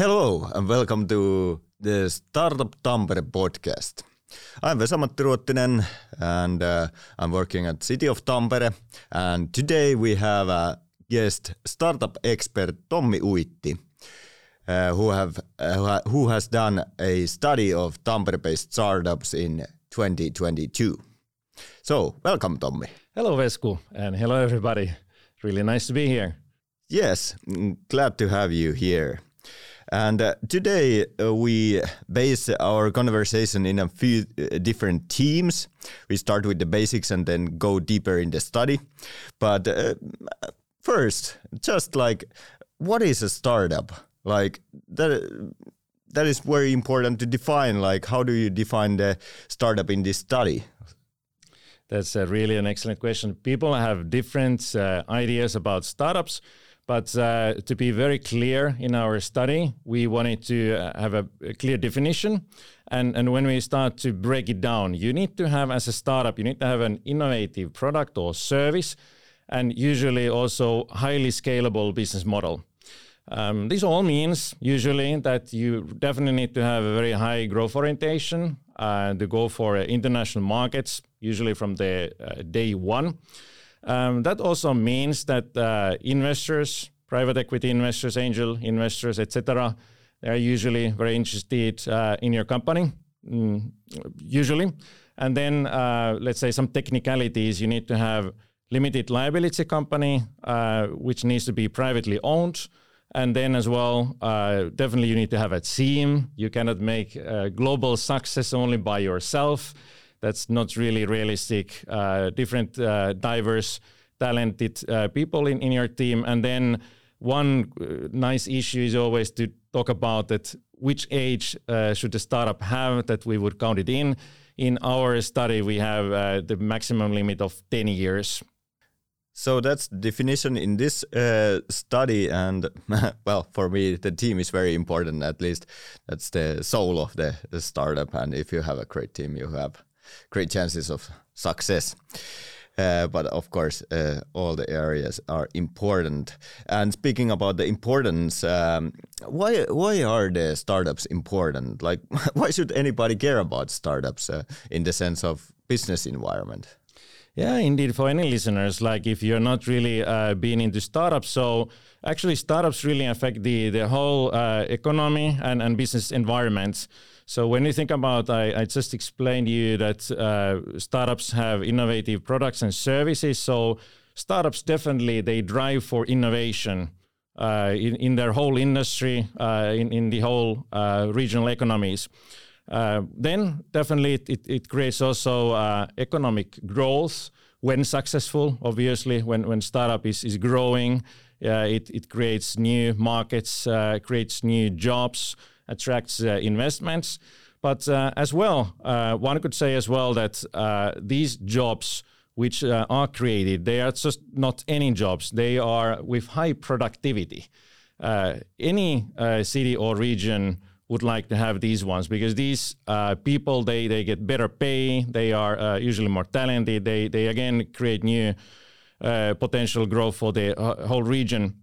Hello and welcome to the Startup Tampere podcast. I'm Vesa-Matti Ruottinen and uh, I'm working at City of Tampere. And today we have a guest, startup expert Tommi Uitti, uh, who have uh, who has done a study of Tampere-based startups in 2022. So, welcome, Tommi. Hello, Vesku, and hello, everybody. Really nice to be here. Yes, mm, glad to have you here. And uh, today uh, we base our conversation in a few uh, different teams. We start with the basics and then go deeper in the study. But uh, first, just like, what is a startup? Like that. That is very important to define. Like, how do you define the startup in this study? That's really an excellent question. People have different uh, ideas about startups. But uh, to be very clear in our study, we wanted to uh, have a, a, clear definition. And, and when we start to break it down, you need to have, as a startup, you need to have an innovative product or service, and usually also highly scalable business model. Um, this all means usually that you definitely need to have a very high growth orientation uh, to go for uh, international markets, usually from the uh, day one. Um, that also means that uh, investors, private equity investors, angel investors, etc., they are usually very interested uh, in your company, mm, usually. And then, uh, let's say, some technicalities. You need to have limited liability company, uh, which needs to be privately owned. And then, as well, uh, definitely you need to have a team. You cannot make global success only by yourself that's not really realistic. Uh, different, uh, diverse, talented uh, people in, in your team. And then one uh, nice issue is always to talk about that which age uh, should the startup have that we would count it in. In our study, we have uh, the maximum limit of 10 years. So that's the definition in this uh, study, and well, for me, the team is very important. At least that's the soul of the, the startup. And if you have a great team, you have great chances of success. Uh, but of course, uh, all the areas are important. And speaking about the importance, um, why why are the startups important? Like, why should anybody care about startups uh, in the sense of business environment? Yeah, indeed. For any listeners, like if you're not really uh, being into startups, so actually startups really affect the the whole uh, economy and, and business environments. So when you think about, I, I just explained to you that uh, startups have innovative products and services. So startups definitely they drive for innovation. Uh, in, in their whole industry, uh, in, in the whole uh, regional economies. Uh, then definitely it, it, it creates also uh, economic growth when successful. Obviously, when, when startup is, is growing, it, it creates new markets, creates new jobs, attracts uh, investments. But uh, as well, one could say as well that these jobs which are created, they are just not any jobs. They are with high productivity. any city or region would like to have these ones because these uh, people they they get better pay they are uh, usually more talented they they again create new uh, potential growth for the uh, whole region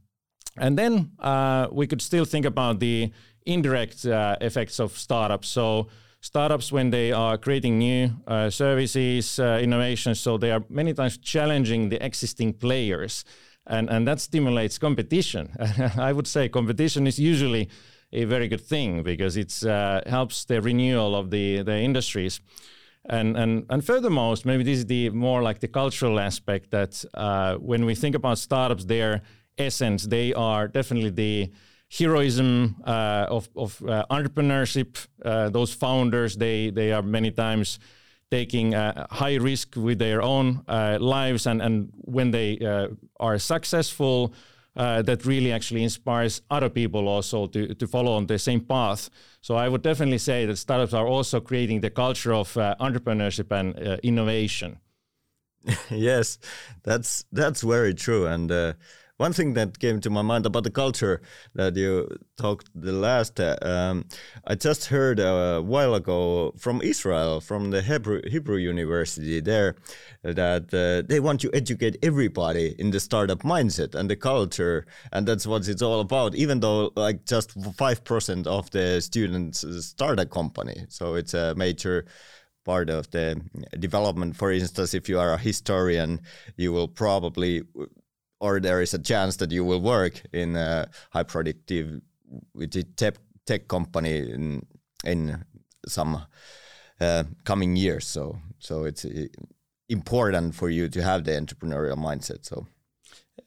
and then uh, we could still think about the indirect uh, effects of startups. So startups when they are creating new services innovations so they are many times challenging the existing players. And and that stimulates competition. I would say competition is usually a very good thing because it uh, helps the renewal of the, the industries. And, and, and furthermore, maybe this is the more like the cultural aspect that uh, when we think about startups, their essence, they are definitely the heroism uh, of, of uh, entrepreneurship. Uh, those founders, they, they are many times taking a high risk with their own uh, lives. And, and when they are successful, uh, that really actually inspires other people also to, to follow on the same path. So I would definitely say that startups are also creating the culture of uh, entrepreneurship and uh, innovation. yes, that's that's very true. And uh, one thing that came to my mind about the culture that you talked the last. Uh, um, I just heard a while ago from Israel, from the Hebrew Hebrew University there, that uh, they want to educate everybody in the startup mindset and the culture, and that's what it's all about. Even though like just five percent of the students start a company, so it's a major part of the development. For instance, if you are a historian, you will probably or there is a chance that you will work in a high productive tech, tech company in in some uh, coming years. So so it's uh, important for you to have the entrepreneurial mindset. So.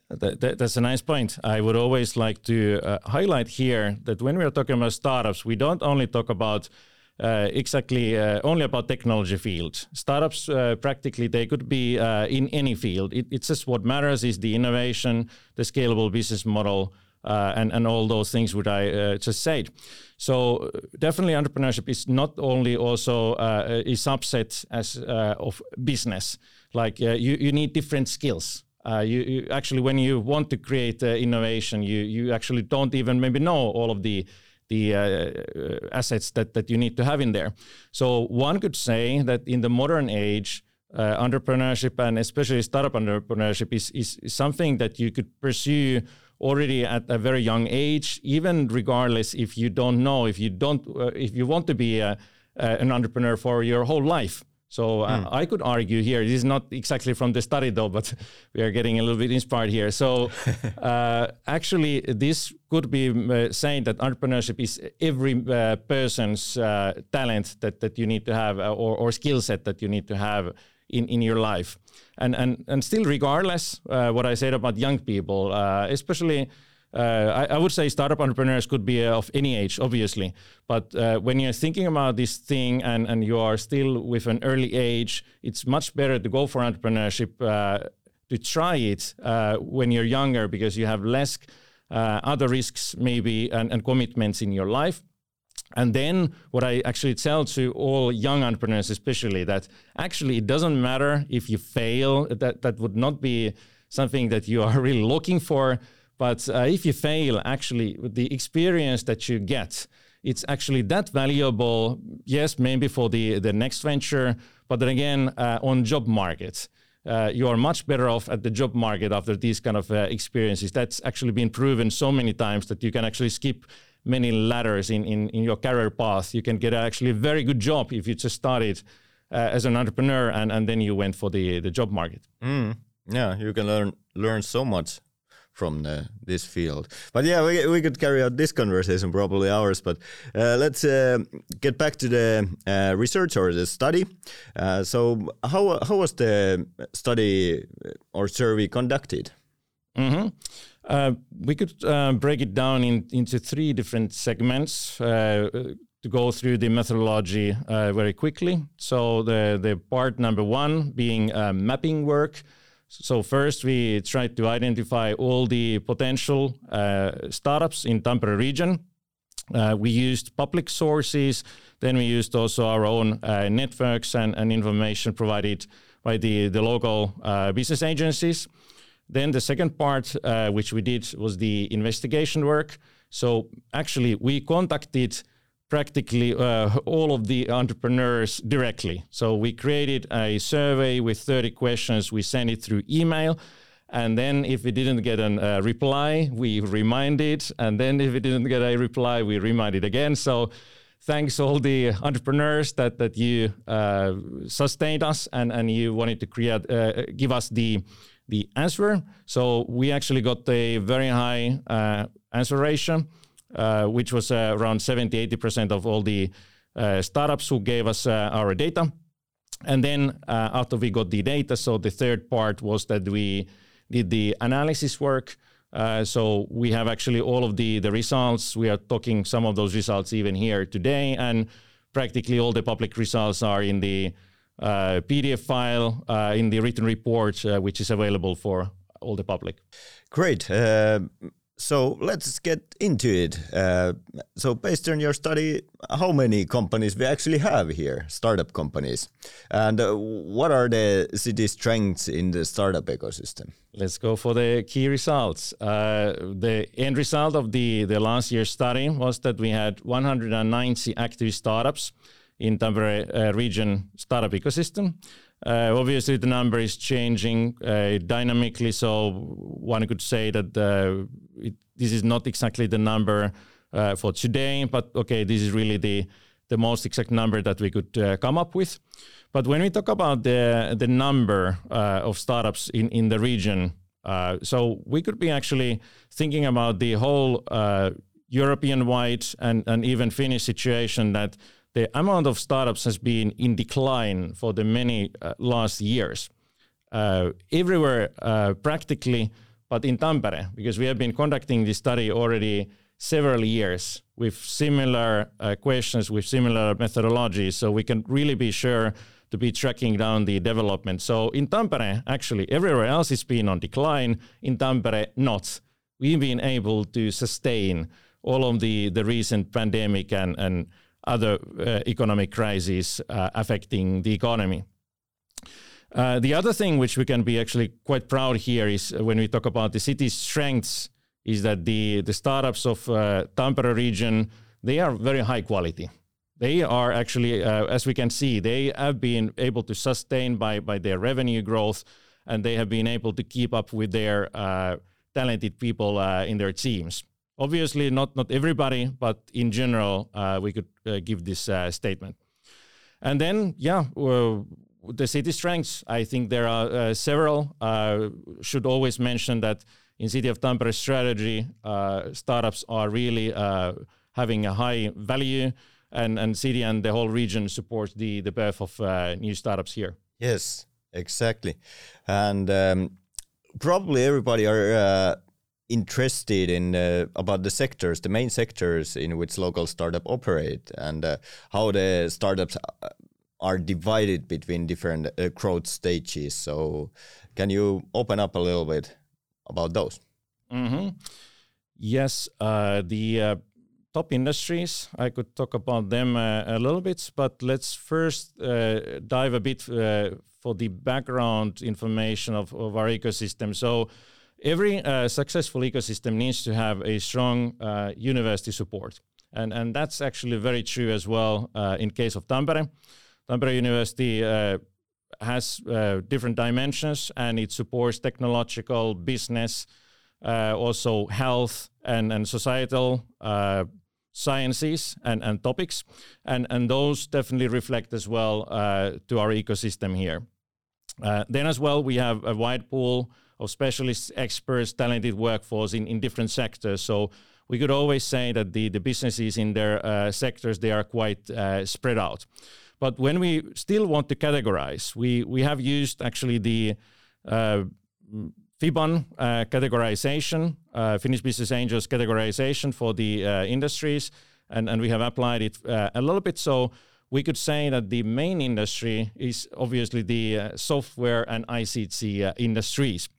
That, that, that's a nice point. I would always like to uh, highlight here that when we are talking about startups, we don't only talk about exactly uh, only about technology field. Startups, uh, practically, they could be in any field. It, it's just what matters is the innovation, the scalable business model, uh, and and all those things would I uh, just said. So definitely, entrepreneurship is not only also uh, a subset as of business. Like you you need different skills. You, you, actually when you want to create innovation, you you actually don't even maybe know all of the the uh, assets that, that you need to have in there. So one could say that in the modern age, uh, entrepreneurship and especially startup entrepreneurship is, is, is, something that you could pursue already at a very young age, even regardless if you don't know, if you don't, uh, if you want to be a, an entrepreneur for your whole life. So uh, mm. I could argue here. This is not exactly from the study though, but we are getting a little bit inspired here. So uh, actually, this could be uh, saying that entrepreneurship is every uh, person's uh, talent that, that you need to have uh, or, or skill set that you need to have in, in your life. And, and, and still, regardless what I said about young people, especially uh, I, I, would say startup entrepreneurs could be uh, of any age, obviously. But uh, when you're thinking about this thing and, and you are still with an early age, it's much better to go for entrepreneurship, uh, to try it uh, when you're younger because you have less uh, other risks, maybe, and, and commitments in your life. And then what I actually tell to all young entrepreneurs, especially, that actually it doesn't matter if you fail. That that would not be something that you are really looking for. But uh, if you fail, actually, the experience that you get, it's actually that valuable. Yes, maybe for the the next venture, but then again, uh, on job markets. Uh, you are much better off at the job market after these kind of uh, experiences. That's actually been proven so many times that you can actually skip many ladders in, in, in your career path. You can get actually a very good job if you just started uh, as an entrepreneur and, and then you went for the, the job market. Mm. Yeah, you can learn learn so much from the, this field. But yeah, we, we could carry out this conversation probably hours. But uh, let's uh, get back to the uh, research or the study. Uh, so how how was the study or survey conducted? Mm -hmm. we could uh, break it down in, into three different segments to go through the methodology very quickly. So the the part number one being mapping work. So first, we tried to identify all the potential uh, startups in Tampere region. Uh, we used public sources. Then we used also our own uh, networks and, and, information provided by the, the local business agencies. Then the second part, uh, which we did, was the investigation work. So actually, we contacted practically uh, all of the entrepreneurs directly. So we created a survey with 30 questions. We sent it through email. And then if we didn't get a uh, reply, we reminded. And then if we didn't get a reply, we reminded again. So thanks all the entrepreneurs that, that you uh, sustained us and, and you wanted to create, uh, give us the, the answer. So we actually got a very high uh, answer ratio. Uh, which was uh, around 70 80% of all the uh, startups who gave us our data. And then after we got the data, so the third part was that we did the analysis work. Uh, so we have actually all of the, the results. We are talking some of those results even here today, and practically all the public results are in the uh, PDF file uh, in the written report, which is available for all the public. Great. So let's get into it. Uh, so, based on your study, how many companies we actually have here, startup companies, and uh, what are the city strengths in the startup ecosystem? Let's go for the key results. Uh, the end result of the, the last year's study was that we had 190 active startups in Tampere uh, region startup ecosystem. Uh, obviously, the number is changing uh, dynamically, so one could say that uh, it, this is not exactly the number uh, for today, but okay, this is really the the most exact number that we could uh, come up with. But when we talk about the the number uh, of startups in in the region, so we could be actually thinking about the whole European-wide and and even Finnish situation that the amount of startups has been in decline for the many uh, last years. Uh, everywhere, uh, practically, but in Tampere, because we have been conducting this study already several years with similar uh, questions, with similar methodologies, so we can really be sure to be tracking down the development. So in Tampere, actually, everywhere else has been on decline. In Tampere, not. We've been able to sustain all of the, the recent pandemic and, and other uh, economic crises uh, affecting the economy. Uh, the other thing which we can be actually quite proud here is when we talk about the city's strengths is that the, the startups of uh, Tampere region, they are very high quality. They are actually, uh, as we can see, they have been able to sustain by, by their revenue growth and they have been able to keep up with their uh, talented people in their teams. Obviously, not not everybody, but in general, uh, we could uh, give this uh, statement. And then, yeah, the city strengths. I think there are uh, several. Uh, should always mention that in city of Tampere strategy, uh, startups are really having a high value, and and city and the whole region supports the the birth of new startups here. Yes, exactly, and um, probably everybody are interested in uh, about the sectors, the main sectors in which local startup operate, and uh, how the startups uh, are divided between different uh, growth stages. So, can you open up a little bit about those? Mm -hmm. Yes, uh, the uh, top industries. I could talk about them a little bit, but let's first dive a bit for the background information of, of our ecosystem. So every uh, successful ecosystem needs to have a strong uh, university support. And, and that's actually very true as well uh, in case of Tampere. Tampere University uh, has uh, different dimensions and it supports technological, business, uh, also health and, and societal sciences and, and topics. And, and those definitely reflect as well to our ecosystem here. then as well, we have a wide pool of specialists, experts, talented workforce in, in different sectors. So we could always say that the, the businesses in their uh, sectors, they are quite uh, spread out. But when we still want to categorize, we, we have used actually the uh, FIBAN uh, categorization, uh, Finnish Business Angels categorization for the uh, industries, and, and we have applied it a little bit. So we could say that the main industry is obviously the software and ICT industries.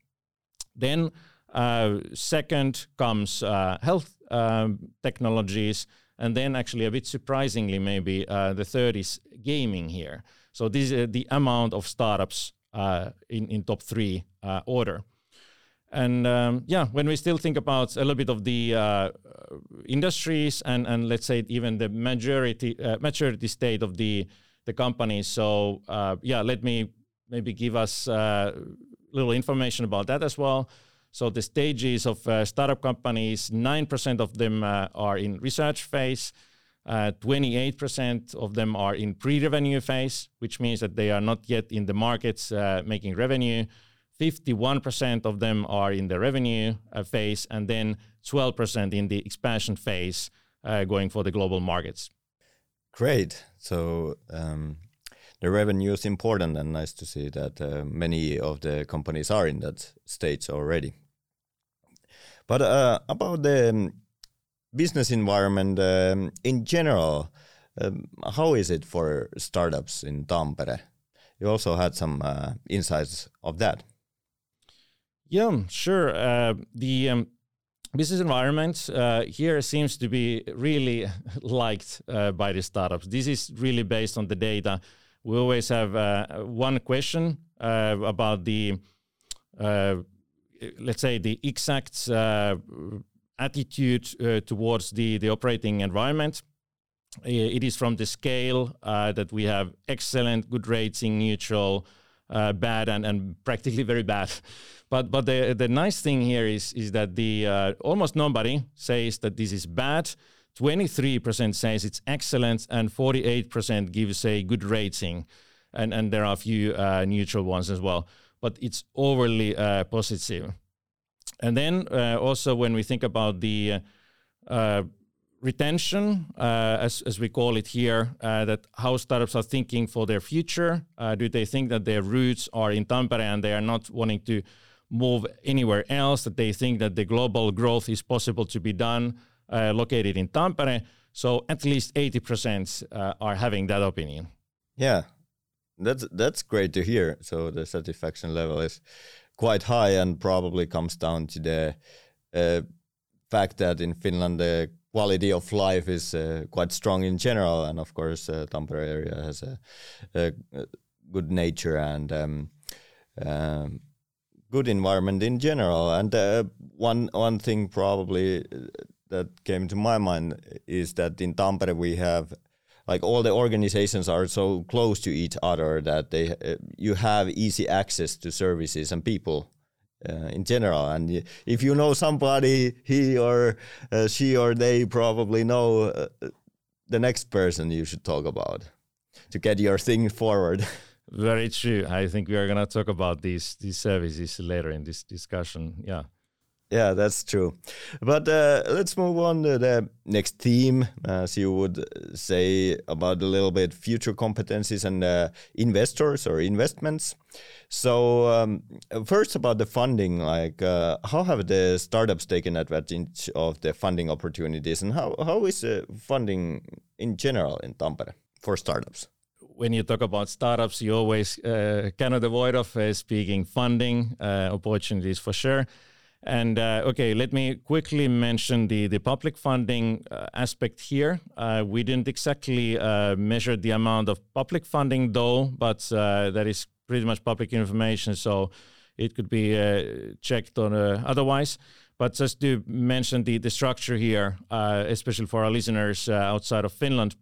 Then uh, second comes uh, health um, technologies, and then actually a bit surprisingly, maybe uh, the third is gaming here. So this is the amount of startups uh, in in top three uh, order. And um, yeah, when we still think about a little bit of the uh, industries and and let's say even the majority maturity state of the the companies. So yeah, let me maybe give us uh little information about that as well. So the stages of uh, startup companies, 9% of them uh, are in research phase, uh, 28% of them are in pre-revenue phase, which means that they are not yet in the markets uh, making revenue. 51% of them are in the revenue uh, phase, and then 12% in the expansion phase, uh, going for the global markets. Great. So um, the revenue is important and nice to see that uh, many of the companies are in that stage already. But uh, about the um, business environment um, in general, um, how is it for startups in Tampere? You also had some uh, insights of that. Yeah, sure. Uh, the um, business environment uh, here seems to be really liked uh, by the startups. This is really based on the data. We always have uh, one question uh, about the, let's say, the exact uh, attitude towards the, the operating environment. It is from the scale that we have excellent, good rating, neutral, uh, bad and, and practically very bad. But but the the nice thing here is is that the uh, almost nobody says that this is bad. 23% says it's excellent, and 48% gives a good rating, and and there are a few uh, neutral ones as well. But it's overly uh, positive. And then uh, also when we think about the uh, retention, uh, as, as we call it here, uh, that how startups are thinking for their future. Uh, do they think that their roots are in Tampere and they are not wanting to move anywhere else? That they think that the global growth is possible to be done located in Tampere? So at least 80% uh, are having that opinion. Yeah, that's that's great to hear. So the satisfaction level is quite high and probably comes down to the uh, fact that in Finland the quality of life is uh, quite strong in general, and of course, uh, Tampere area has a, a, good nature and um, um, good environment in general. And uh, one one thing probably uh, that came to my mind is that in Tampere we have like all the organizations are so close to each other that they uh, you have easy access to services and people uh, in general. And if you know somebody, he or uh, she or they probably know uh, the next person you should talk about to get your thing forward. Very true. I think we are going to talk about these these services later in this discussion. Yeah. Yeah, that's true. But uh, let's move on to the next theme, as you would say about a little bit future competencies and uh, investors or investments. So um, first about the funding, like uh, how have the startups taken advantage of the funding opportunities, and how how is uh, funding in general in Tampere for startups? when you talk about startups, you always uh, cannot avoid of uh, speaking funding uh, opportunities for sure. And uh, okay, let me quickly mention the, the public funding uh, aspect here. Uh, we didn't exactly uh, measure the amount of public funding, though, but uh, that is pretty much public information, so it could be uh, checked on otherwise. But just to mention the, the structure here, especially for our listeners outside of Finland.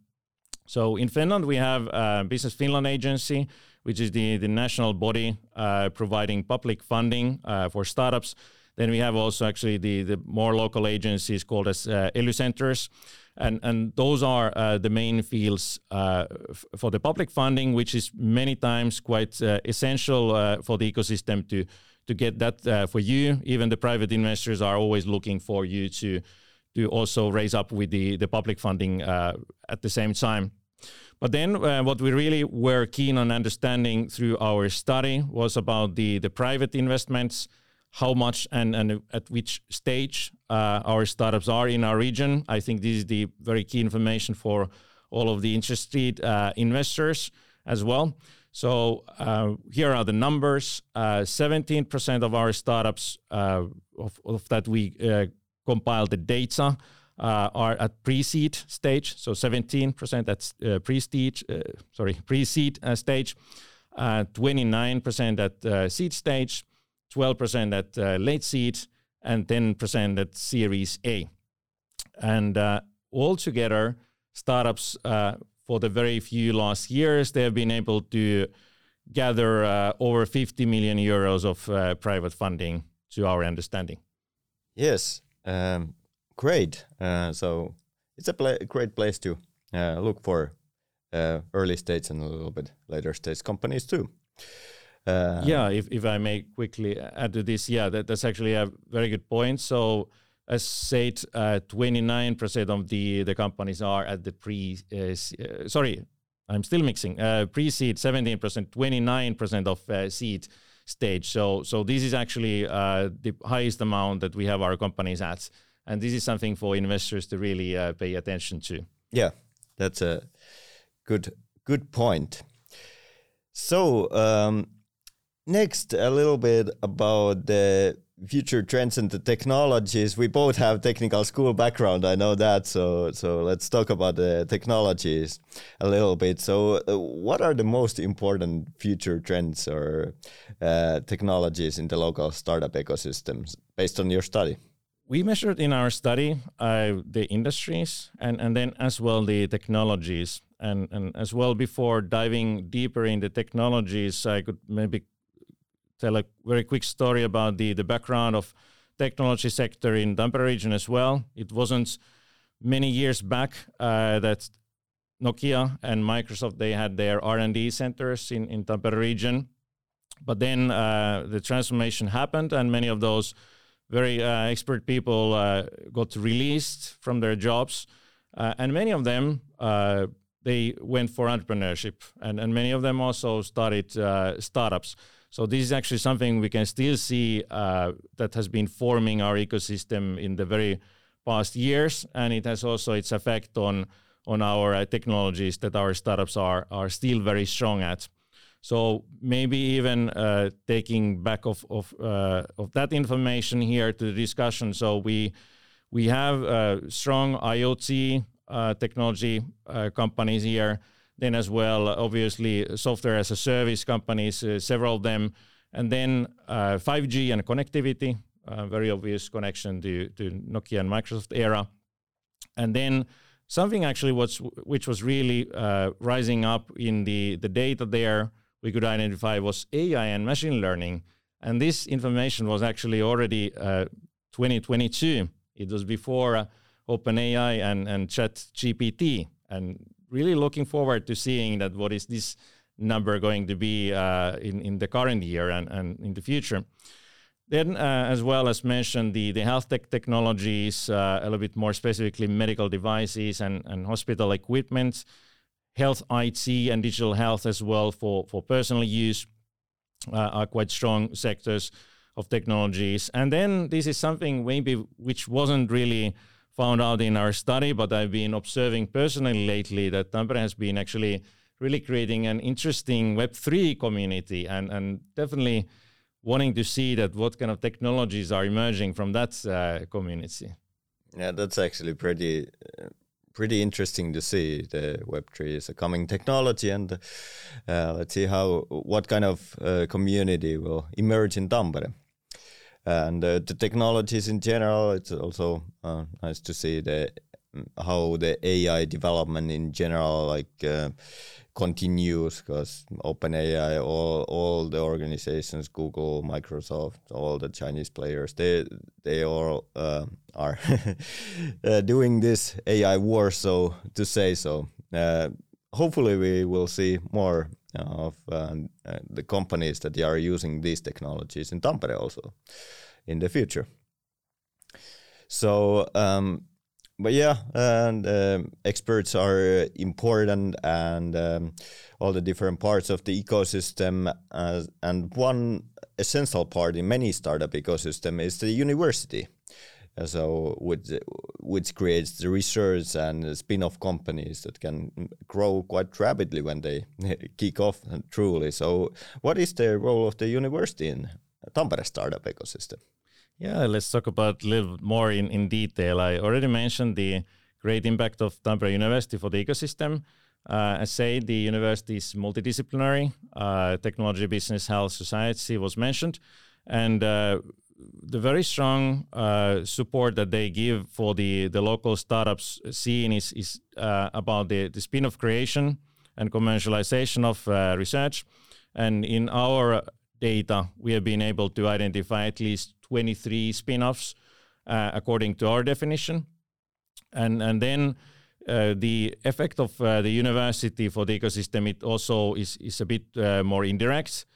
So in Finland, we have Business Finland Agency, which is the, the national body providing public funding for startups. Then we have also actually the, the more local agencies called as uh, ELY centers. And, and those are uh, the main fields uh, f- for the public funding, which is many times quite uh, essential uh, for the ecosystem to, to get that uh, for you. Even the private investors are always looking for you to, to also raise up with the, the public funding at the same time. But then, uh, what we really were keen on understanding through our study was about the, the private investments how much and, and at which stage uh, our startups are in our region. I think this is the very key information for all of the interested uh, investors as well. So uh, here are the numbers. 17% uh, of our startups, uh, of, of, that we uh, compile the data, are at pre-seed stage. So 17% that's pre-seed, sorry, pre-seed stage. 29% at seed stage, 12% at uh, late seed, and 10% at Series A. And uh, altogether, startups uh, for the very few last years, they have been able to gather uh, over 50 million euros of uh, private funding, to our understanding. Yes, um, great. Uh, so it's a pla great place to look for early stage and a little bit later stage companies too. Uh, yeah, if, if I may quickly add to this, yeah, that, that's actually a very good point. So, as said, uh, 29% of the, the companies are at the pre, uh, uh sorry, I'm still mixing, uh, pre seed 17%, 29% of uh, seed stage. So, so this is actually the highest amount that we have our companies at. And this is something for investors to really pay attention to. Yeah, that's a good good point. So, um, Next, a little bit about the future trends and the technologies. We both have technical school background. I know that. So so let's talk about the technologies a little bit. So uh, what are the most important future trends or uh, technologies in the local startup ecosystems based on your study? We measured in our study uh, the industries and, and then as well the technologies. And, and as well, before diving deeper in the technologies, I could maybe tell a very quick story about the, the background of technology sector in Tampere region as well. It wasn't many years back uh, that Nokia and Microsoft they had their R&D centers in in Tampere region, but then uh, the transformation happened, and many of those very uh, expert people uh, got released from their jobs, uh, and many of them uh, they went for entrepreneurship, and and many of them also started startups. So this is actually something we can still see uh, that has been forming our ecosystem in the very past years, and it has also its effect on on our uh, technologies that our startups are are still very strong at. So maybe even uh, taking back of of uh, of that information here to the discussion. So we we have uh, strong IoT uh, technology companies here then as well, obviously, software as a service companies, uh, several of them. And then uh, 5G and connectivity, uh, very obvious connection to, to Nokia and Microsoft era. And then something actually was, which was really uh, rising up in the, the data there we could identify was AI and machine learning. And this information was actually already uh, 2022. It was before uh, OpenAI and, and ChatGPT. And really looking forward to seeing that what is this number going to be uh, in, in the current year and, and in the future. Then, uh, as well as mentioned, the, the health tech technologies, uh, a little bit more specifically, medical devices and, and hospital equipment, health IT and digital health as well for, for personal use uh, are quite strong sectors of technologies. And then this is something maybe which wasn't really found out in our study, but I've been observing personally lately that Tampere has been actually really creating an interesting Web3 community and, and definitely wanting to see that what kind of technologies are emerging from that uh, community. Yeah, that's actually pretty uh, pretty interesting to see. The Web3 is a coming technology, and uh, let's see how what kind of uh, community will emerge in Tampere and uh, the technologies in general. It's also uh, nice to see the how the AI development in general like uh, continues because OpenAI, all all the organizations, Google, Microsoft, all the Chinese players, they they all uh, are uh, doing this AI war, so to say so. Uh, hopefully, we will see more of uh, the companies that are using these technologies in Tampere also in the future. So, um, but yeah, and um, experts are important, and um, all the different parts of the ecosystem. Uh, and one essential part in many startup ecosystem is the university. Uh, so, which which creates the research and spin-off companies that can grow quite rapidly when they kick off. Truly, so what is the role of the university in Tampere startup ecosystem? Yeah, let's talk about a little more in, in detail. I already mentioned the great impact of Tampere University for the ecosystem. Uh, I say the university is multidisciplinary. Uh, technology, business, health, society was mentioned, and uh, the very strong uh, support that they give for the the local startups scene is is uh, about the the spin-off creation and commercialization of uh, research. And in our data, we have been able to identify at least 23 spin-offs uh, according to our definition. And, and then uh, the effect of uh, the university for the ecosystem, it also is, is a bit more indirect.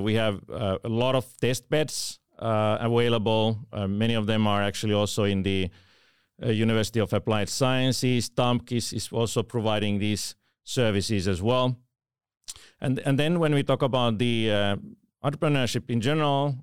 We have a lot of test beds Uh, available. Uh, many of them are actually also in the uh, University of Applied Sciences. TAMK is, is also providing these services as well. And, and then when we talk about the entrepreneurship in general,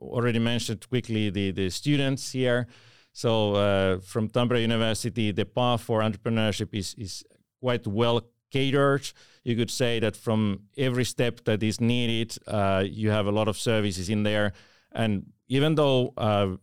already mentioned quickly the, the students here. So uh, from Tampere University, the path for entrepreneurship is, is quite well catered. You could say that from every step that is needed, uh, you have a lot of services in there. And even though uh,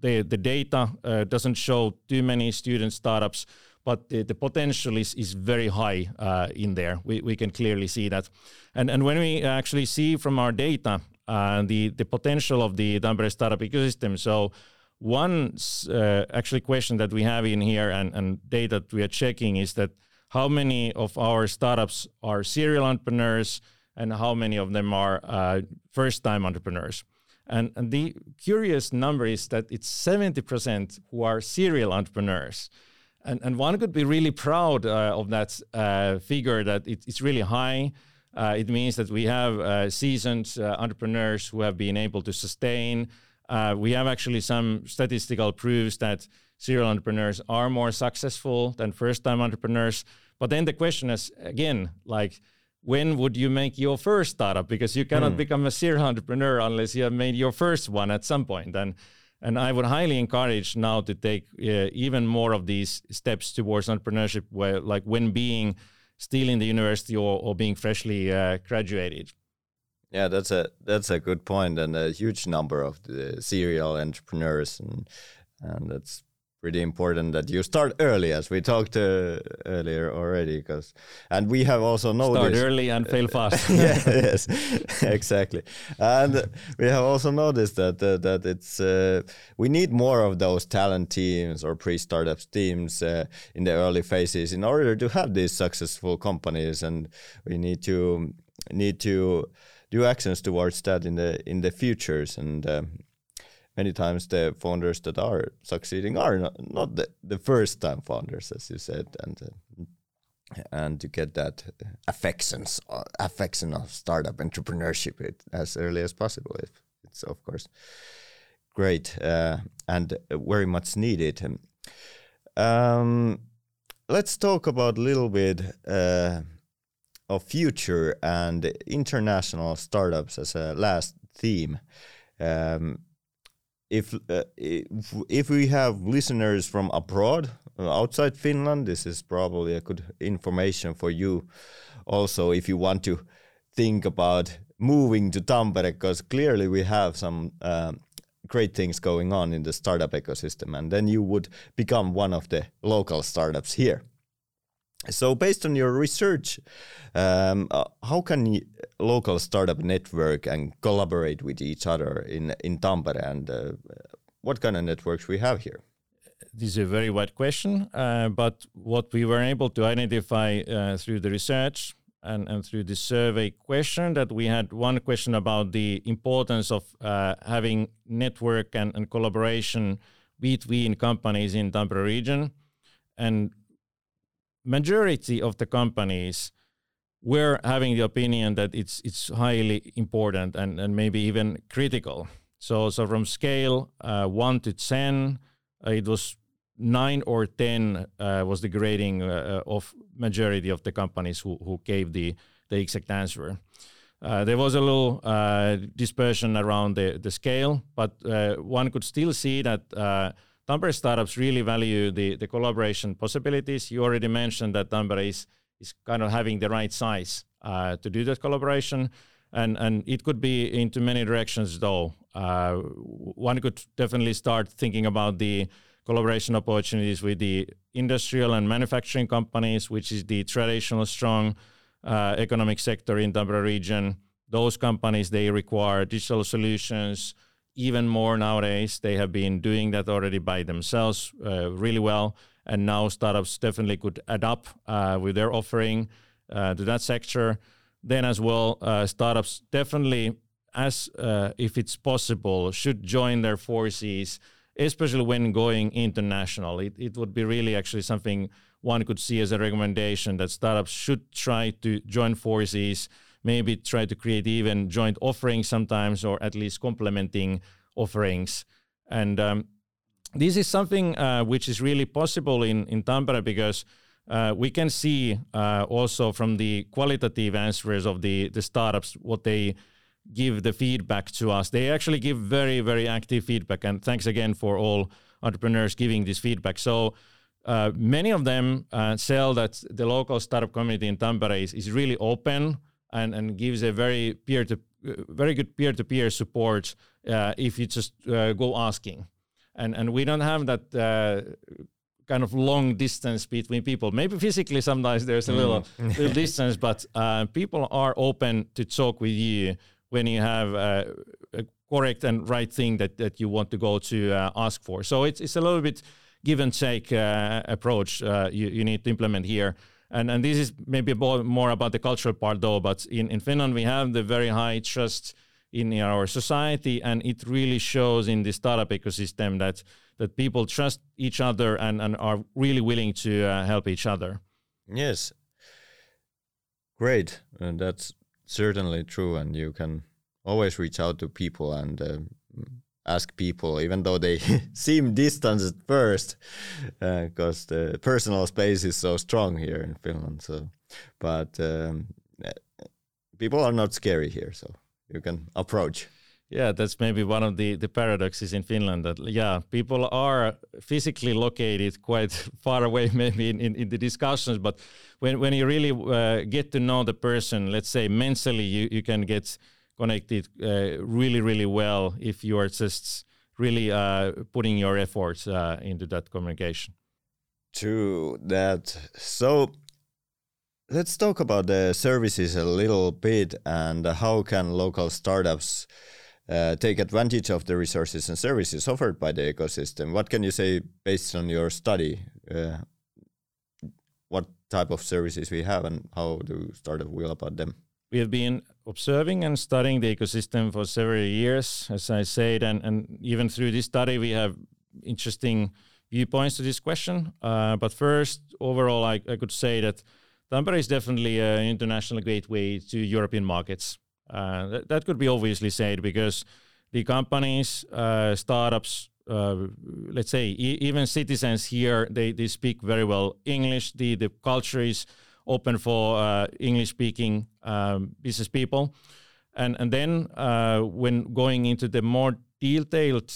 the the data uh, doesn't show too many student startups, but the, the potential is, is very high uh, in there. We, we can clearly see that. And, and when we actually see from our data uh, the, the potential of the Tampere startup ecosystem, so one uh, actually question that we have in here and, and data that we are checking is that how many of our startups are serial entrepreneurs and how many of them are uh, first time entrepreneurs. And, and the curious number is that it's 70% who are serial entrepreneurs. And, and one could be really proud uh, of that uh, figure that it, it's really high. Uh, it means that we have uh, seasoned uh, entrepreneurs who have been able to sustain. Uh, we have actually some statistical proofs that serial entrepreneurs are more successful than first-time entrepreneurs. But then the question is again, like, when would you make your first startup? Because you cannot mm. become a serial entrepreneur unless you have made your first one at some point. And and I would highly encourage now to take uh, even more of these steps towards entrepreneurship, where like when being still in the university or, or being freshly uh, graduated. Yeah, that's a that's a good point, and a huge number of the serial entrepreneurs, and and that's pretty important that you start early, as we talked uh, earlier already. Because and we have also noticed start early and fail fast. yeah, yes, exactly. And we have also noticed that uh, that it's uh, we need more of those talent teams or pre-startup teams uh, in the early phases in order to have these successful companies, and we need to need to do actions towards that in the in the futures and. Many times the founders that are succeeding are not, not the, the first time founders, as you said, and uh, and to get that affections uh, affection of startup entrepreneurship it, as early as possible. It's of course great uh, and very much needed. Um, let's talk about a little bit uh, of future and international startups as a last theme. Um, if, uh, if we have listeners from abroad uh, outside Finland, this is probably a good information for you. Also, if you want to think about moving to Tampere, because clearly we have some uh, great things going on in the startup ecosystem, and then you would become one of the local startups here. So, based on your research, um, uh, how can local startup network and collaborate with each other in in Tampere, and uh, what kind of networks we have here? This is a very wide question, uh, but what we were able to identify uh, through the research and, and through the survey question that we had one question about the importance of uh, having network and, and collaboration between companies in Tampere region, and majority of the companies were having the opinion that it's it's highly important and, and maybe even critical. So so from scale uh, one to ten, uh, it was nine or ten uh, was the grading uh, of majority of the companies who who gave the the exact answer. Uh, there was a little uh, dispersion around the, the scale, but one could still see that Tampere startups really value the, the collaboration possibilities. You already mentioned that Tampere is, is kind of having the right size uh, to do that collaboration. And, and it could be into many directions, though. Uh, one could definitely start thinking about the collaboration opportunities with the industrial and manufacturing companies, which is the traditional strong uh, economic sector in Tampere region. Those companies, they require digital solutions, even more nowadays. They have been doing that already by themselves uh, really well. And now startups definitely could adapt uh, with their offering uh, to that sector. Then, as well, uh, startups definitely, as uh, if it's possible, should join their forces, especially when going international. It, it would be really actually something one could see as a recommendation that startups should try to join forces maybe try to create even joint offerings sometimes, or at least complementing offerings. And um, this is something uh, which is really possible in, in Tampere because uh, we can see uh, also from the qualitative answers of the, the startups what they give the feedback to us. They actually give very, very active feedback. And thanks again for all entrepreneurs giving this feedback. So uh, many of them uh, sell that the local startup community in Tampere is, is really open and, and gives a very peer to very good peer-to-peer support uh, if you just uh, go asking, and and we don't have that uh, kind of long distance between people. Maybe physically sometimes there's a mm. little, little distance, but uh, people are open to talk with you when you have uh, a correct and right thing that, that you want to go to uh, ask for. So it's, it's a little bit give and take uh, approach uh, you, you need to implement here. And, and this is maybe more about the cultural part though, but in, in Finland we have the very high trust in our society and it really shows in the startup ecosystem that that people trust each other and, and are really willing to uh, help each other. Yes. Great. And that's certainly true. And you can always reach out to people and uh, ask people, even though they seem distant at first, because uh, the personal space is so strong here in Finland. So, but um, people are not scary here, so you can approach. Yeah, that's maybe one of the, the paradoxes in Finland that, yeah, people are physically located quite far away, maybe in, in, in the discussions. But when, when you really uh, get to know the person, let's say mentally, you, you can get connected uh, really, really well if you are just really uh, putting your efforts uh, into that communication. True that. So let's talk about the services a little bit and how can local startups uh, take advantage of the resources and services offered by the ecosystem. What can you say based on your study? Uh, what type of services we have and how do startup feel about them? We have been observing and studying the ecosystem for several years, as I said, and, and even through this study, we have interesting viewpoints to this question. Uh, but first, overall, I, I could say that Tampere is definitely an international gateway to European markets. Uh, that, could be obviously said because the companies, uh, startups, uh, let's say e- even citizens here, they, they speak very well English. The, the culture is open for uh, English speaking um, business people. And, and then uh, when going into the more detailed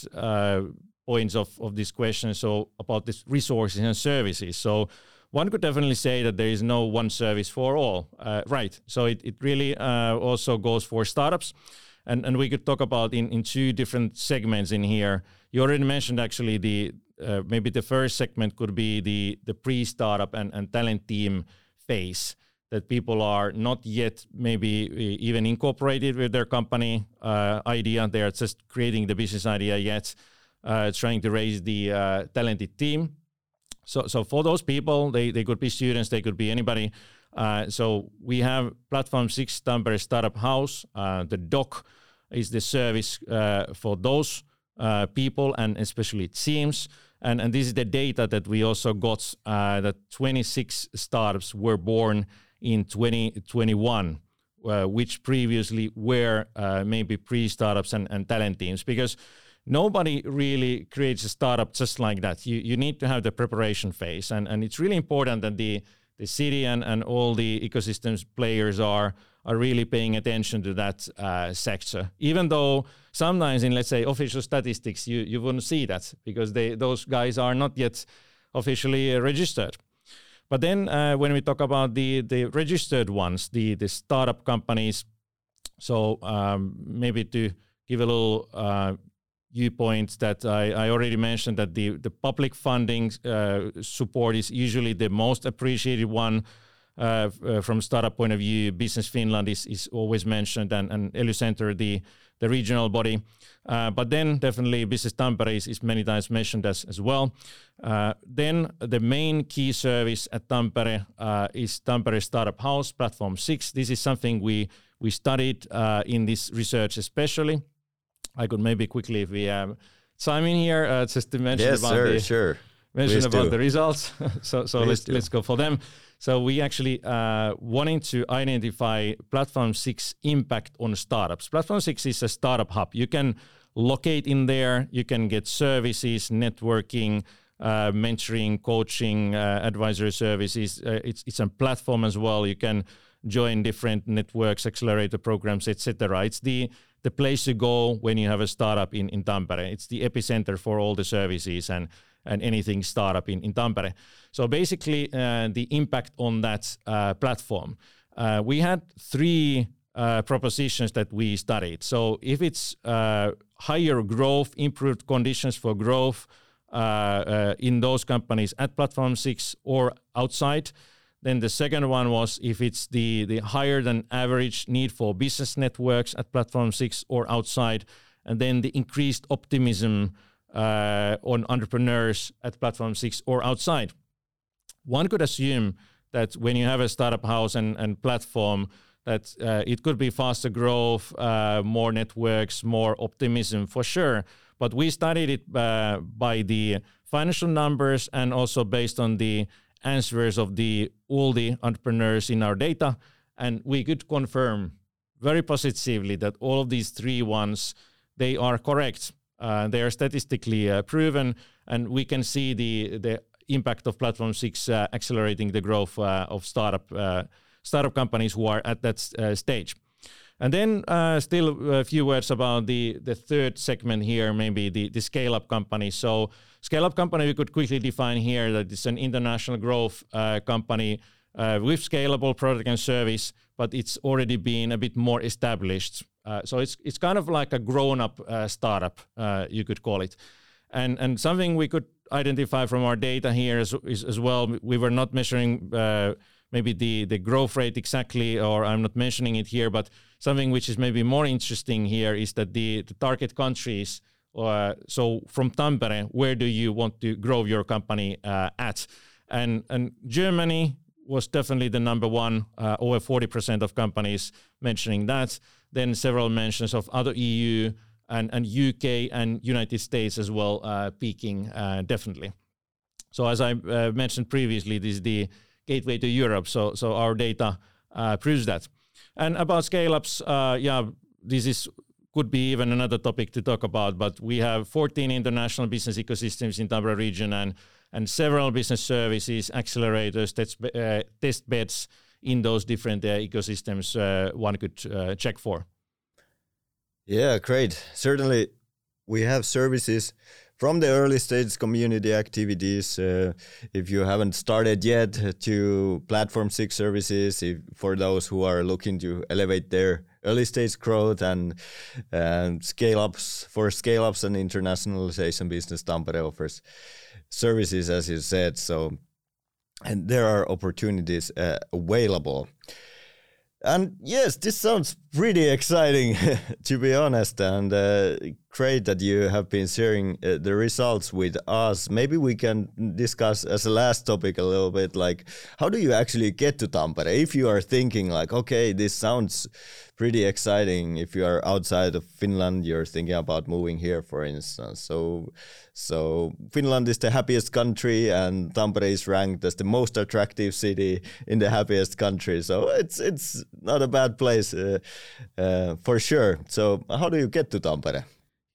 points of, of this question, so about this resources and services. So one could definitely say that there is no one service for all, uh, right? So it, it really uh, also goes for startups. And, and we could talk about in, in two different segments in here. You already mentioned actually the uh, maybe the first segment could be the the pre-startup and, and talent team phase that people are not yet maybe even incorporated with their company uh, idea. They are just creating the business idea yet, uh, trying to raise the uh, talented team. So, so for those people, they, they could be students, they could be anybody. Uh, so we have Platform 6 Tampere Startup House. Uh, the doc is the service uh, for those people and especially teams. And, and this is the data that we also got uh, that 26 startups were born in 2021. Uh, which previously were maybe pre-startups and, and talent teams because nobody really creates a startup just like that. You you need to have the preparation phase, and and it's really important that the the city and, and all the ecosystems players are are really paying attention to that uh, sector. Even though sometimes in let's say official statistics you you wouldn't see that because they those guys are not yet officially uh, registered. But then uh, when we talk about the the registered ones, the the startup companies, so um, maybe to give a little uh, viewpoint that I, I, already mentioned that the, the public funding uh, support is usually the most appreciated one uh, uh, from startup point of view. Business Finland is, is always mentioned and, and ELY Center, the, the regional body. Uh, but then definitely Business Tampere is, is many times mentioned as, as well. Uh, then the main key service at Tampere uh, is Tampere Startup House Platform 6. This is something we, we studied in this research especially. I could maybe quickly, if we have time in here, uh, just to mention yes, about sir, the sure. Mention Please about do. the results. so so let's do. let's go for them. So we actually uh, wanting to identify Platform Six impact on startups. Platform Six is a startup hub. You can locate in there. You can get services, networking. Uh, mentoring, coaching, uh, advisory services. Uh, it's it's a platform as well. You can join different networks, accelerator programs, etc. It's the the place to go when you have a startup in, in Tampere. It's the epicenter for all the services and, and anything startup in, in Tampere. So basically, uh, the impact on that uh, platform. Uh, we had three uh, propositions that we studied. So if it's uh, higher growth, improved conditions for growth uh, in those companies at Platform Six or outside. Then the second one was if it's the, the higher than average need for business networks at Platform 6 or outside, and then the increased optimism uh, on entrepreneurs at Platform 6 or outside. One could assume that when you have a startup house and, and platform, that uh, it could be faster growth, uh, more networks, more optimism for sure. But we studied it uh, by the financial numbers and also based on the answers of the all the entrepreneurs in our data, and we could confirm very positively that all of these three ones they are correct. Uh, they are statistically uh, proven, and we can see the the impact of Platform Six uh, accelerating the growth of startup startup companies who are at that stage. And then uh, still a few words about the, the third segment here, maybe the, the scale up company. So scale up company, we could quickly define here that it's an international growth uh, company uh, with scalable product and service, but it's already been a bit more established. Uh, so it's it's kind of like a grown up uh, startup, uh, you could call it. And and something we could identify from our data here is, is as well. We were not measuring maybe the the growth rate exactly, or I'm not mentioning it here, but something which is maybe more interesting here is that the, the target countries. Uh, so from Tampere, where do you want to grow your company uh, at? And and Germany was definitely the number one. Uh, over forty percent of companies mentioning that. Then several mentions of other EU and and UK and United States as well, uh, peaking uh, definitely. So as I uh, mentioned previously, this is the gateway to Europe. So so our data proves that. And about scale ups, uh, yeah, this is could be even another topic to talk about. But we have 14 international business ecosystems in Tampere region and and several business services, accelerators, test, uh, test beds in those different uh, ecosystems uh, one could uh, check for. Yeah, great. Certainly, we have services from the early stage community activities, uh, if you haven't started yet, to Platform 6 services, if, for those who are looking to elevate their early stage growth and, and scale ups, for scale ups and internationalization business, Tampere offers services, as you said. So, and there are opportunities uh, available. And yes, this sounds pretty exciting, to be honest, and uh, great that you have been sharing uh, the results with us. Maybe we can discuss as a last topic a little bit, like how do you actually get to Tampere? If you are thinking like, okay, this sounds pretty exciting. If you are outside of Finland, you're thinking about moving here, for instance. So, so Finland is the happiest country, and Tampere is ranked as the most attractive city in the happiest country. So it's it's not a bad place uh, uh, for sure. So how do you get to Tampere?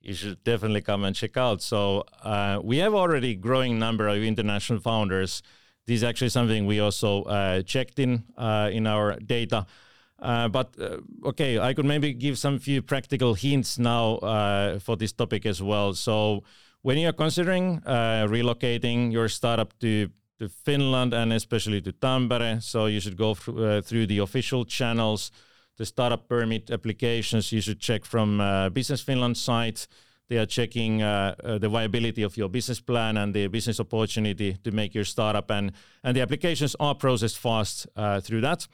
You should definitely come and check out. So uh, we have already growing number of international founders. This is actually something we also uh, checked in uh, in our data. Uh, but uh, okay, I could maybe give some few practical hints now for this topic as well. So when you are considering relocating your startup to to Finland and especially to Tampere, so you should go uh, through the official channels, the startup permit applications. You should check from Business Finland site. They are checking the viability of your business plan and the business opportunity to make your startup, and and the applications are processed fast through that.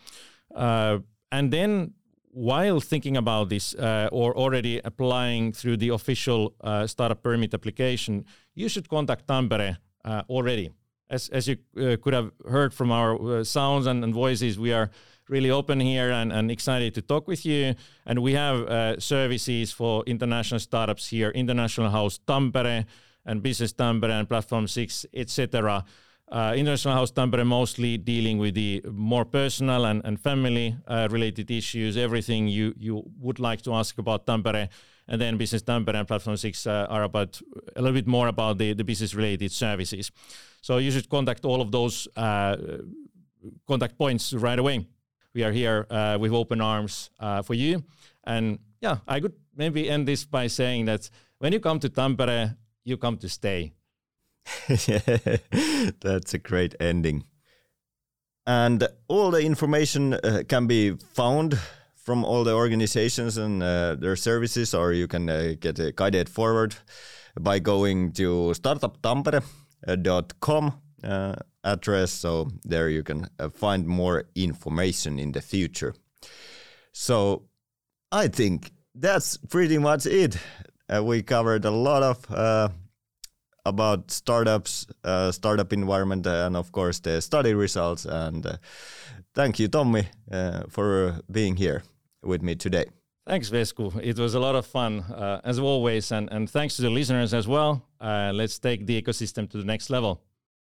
Uh, and then while thinking about this uh, or already applying through the official uh, startup permit application, you should contact Tampere uh, already. As, as you uh, could have heard from our uh, sounds and, and, voices, we are really open here and, and excited to talk with you. And we have uh, services for international startups here, International House Tampere and Business Tampere and Platform 6, etc. Uh, International House Tampere mostly dealing with the more personal and, and family uh, related issues, everything you, you would like to ask about Tampere. And then Business Tampere and Platform 6 uh, are about a little bit more about the, the business related services. So you should contact all of those uh, contact points right away. We are here uh, with open arms uh, for you. And yeah, I could maybe end this by saying that when you come to Tampere, you come to stay That's a great ending. And all the information uh, can be found from all the organizations and uh, their services, or you can uh, get guided forward by going to startuptampere.com uh, address. So there you can uh, find more information in the future. So I think that's pretty much it. Uh, we covered a lot of uh, about startups, uh, startup environment, and of course the study results. And uh, thank you, Tommi, uh, for being here with me today. Thanks, Vesku. It was a lot of fun, uh, as always. And, and thanks to the listeners as well. Uh, let's take the ecosystem to the next level.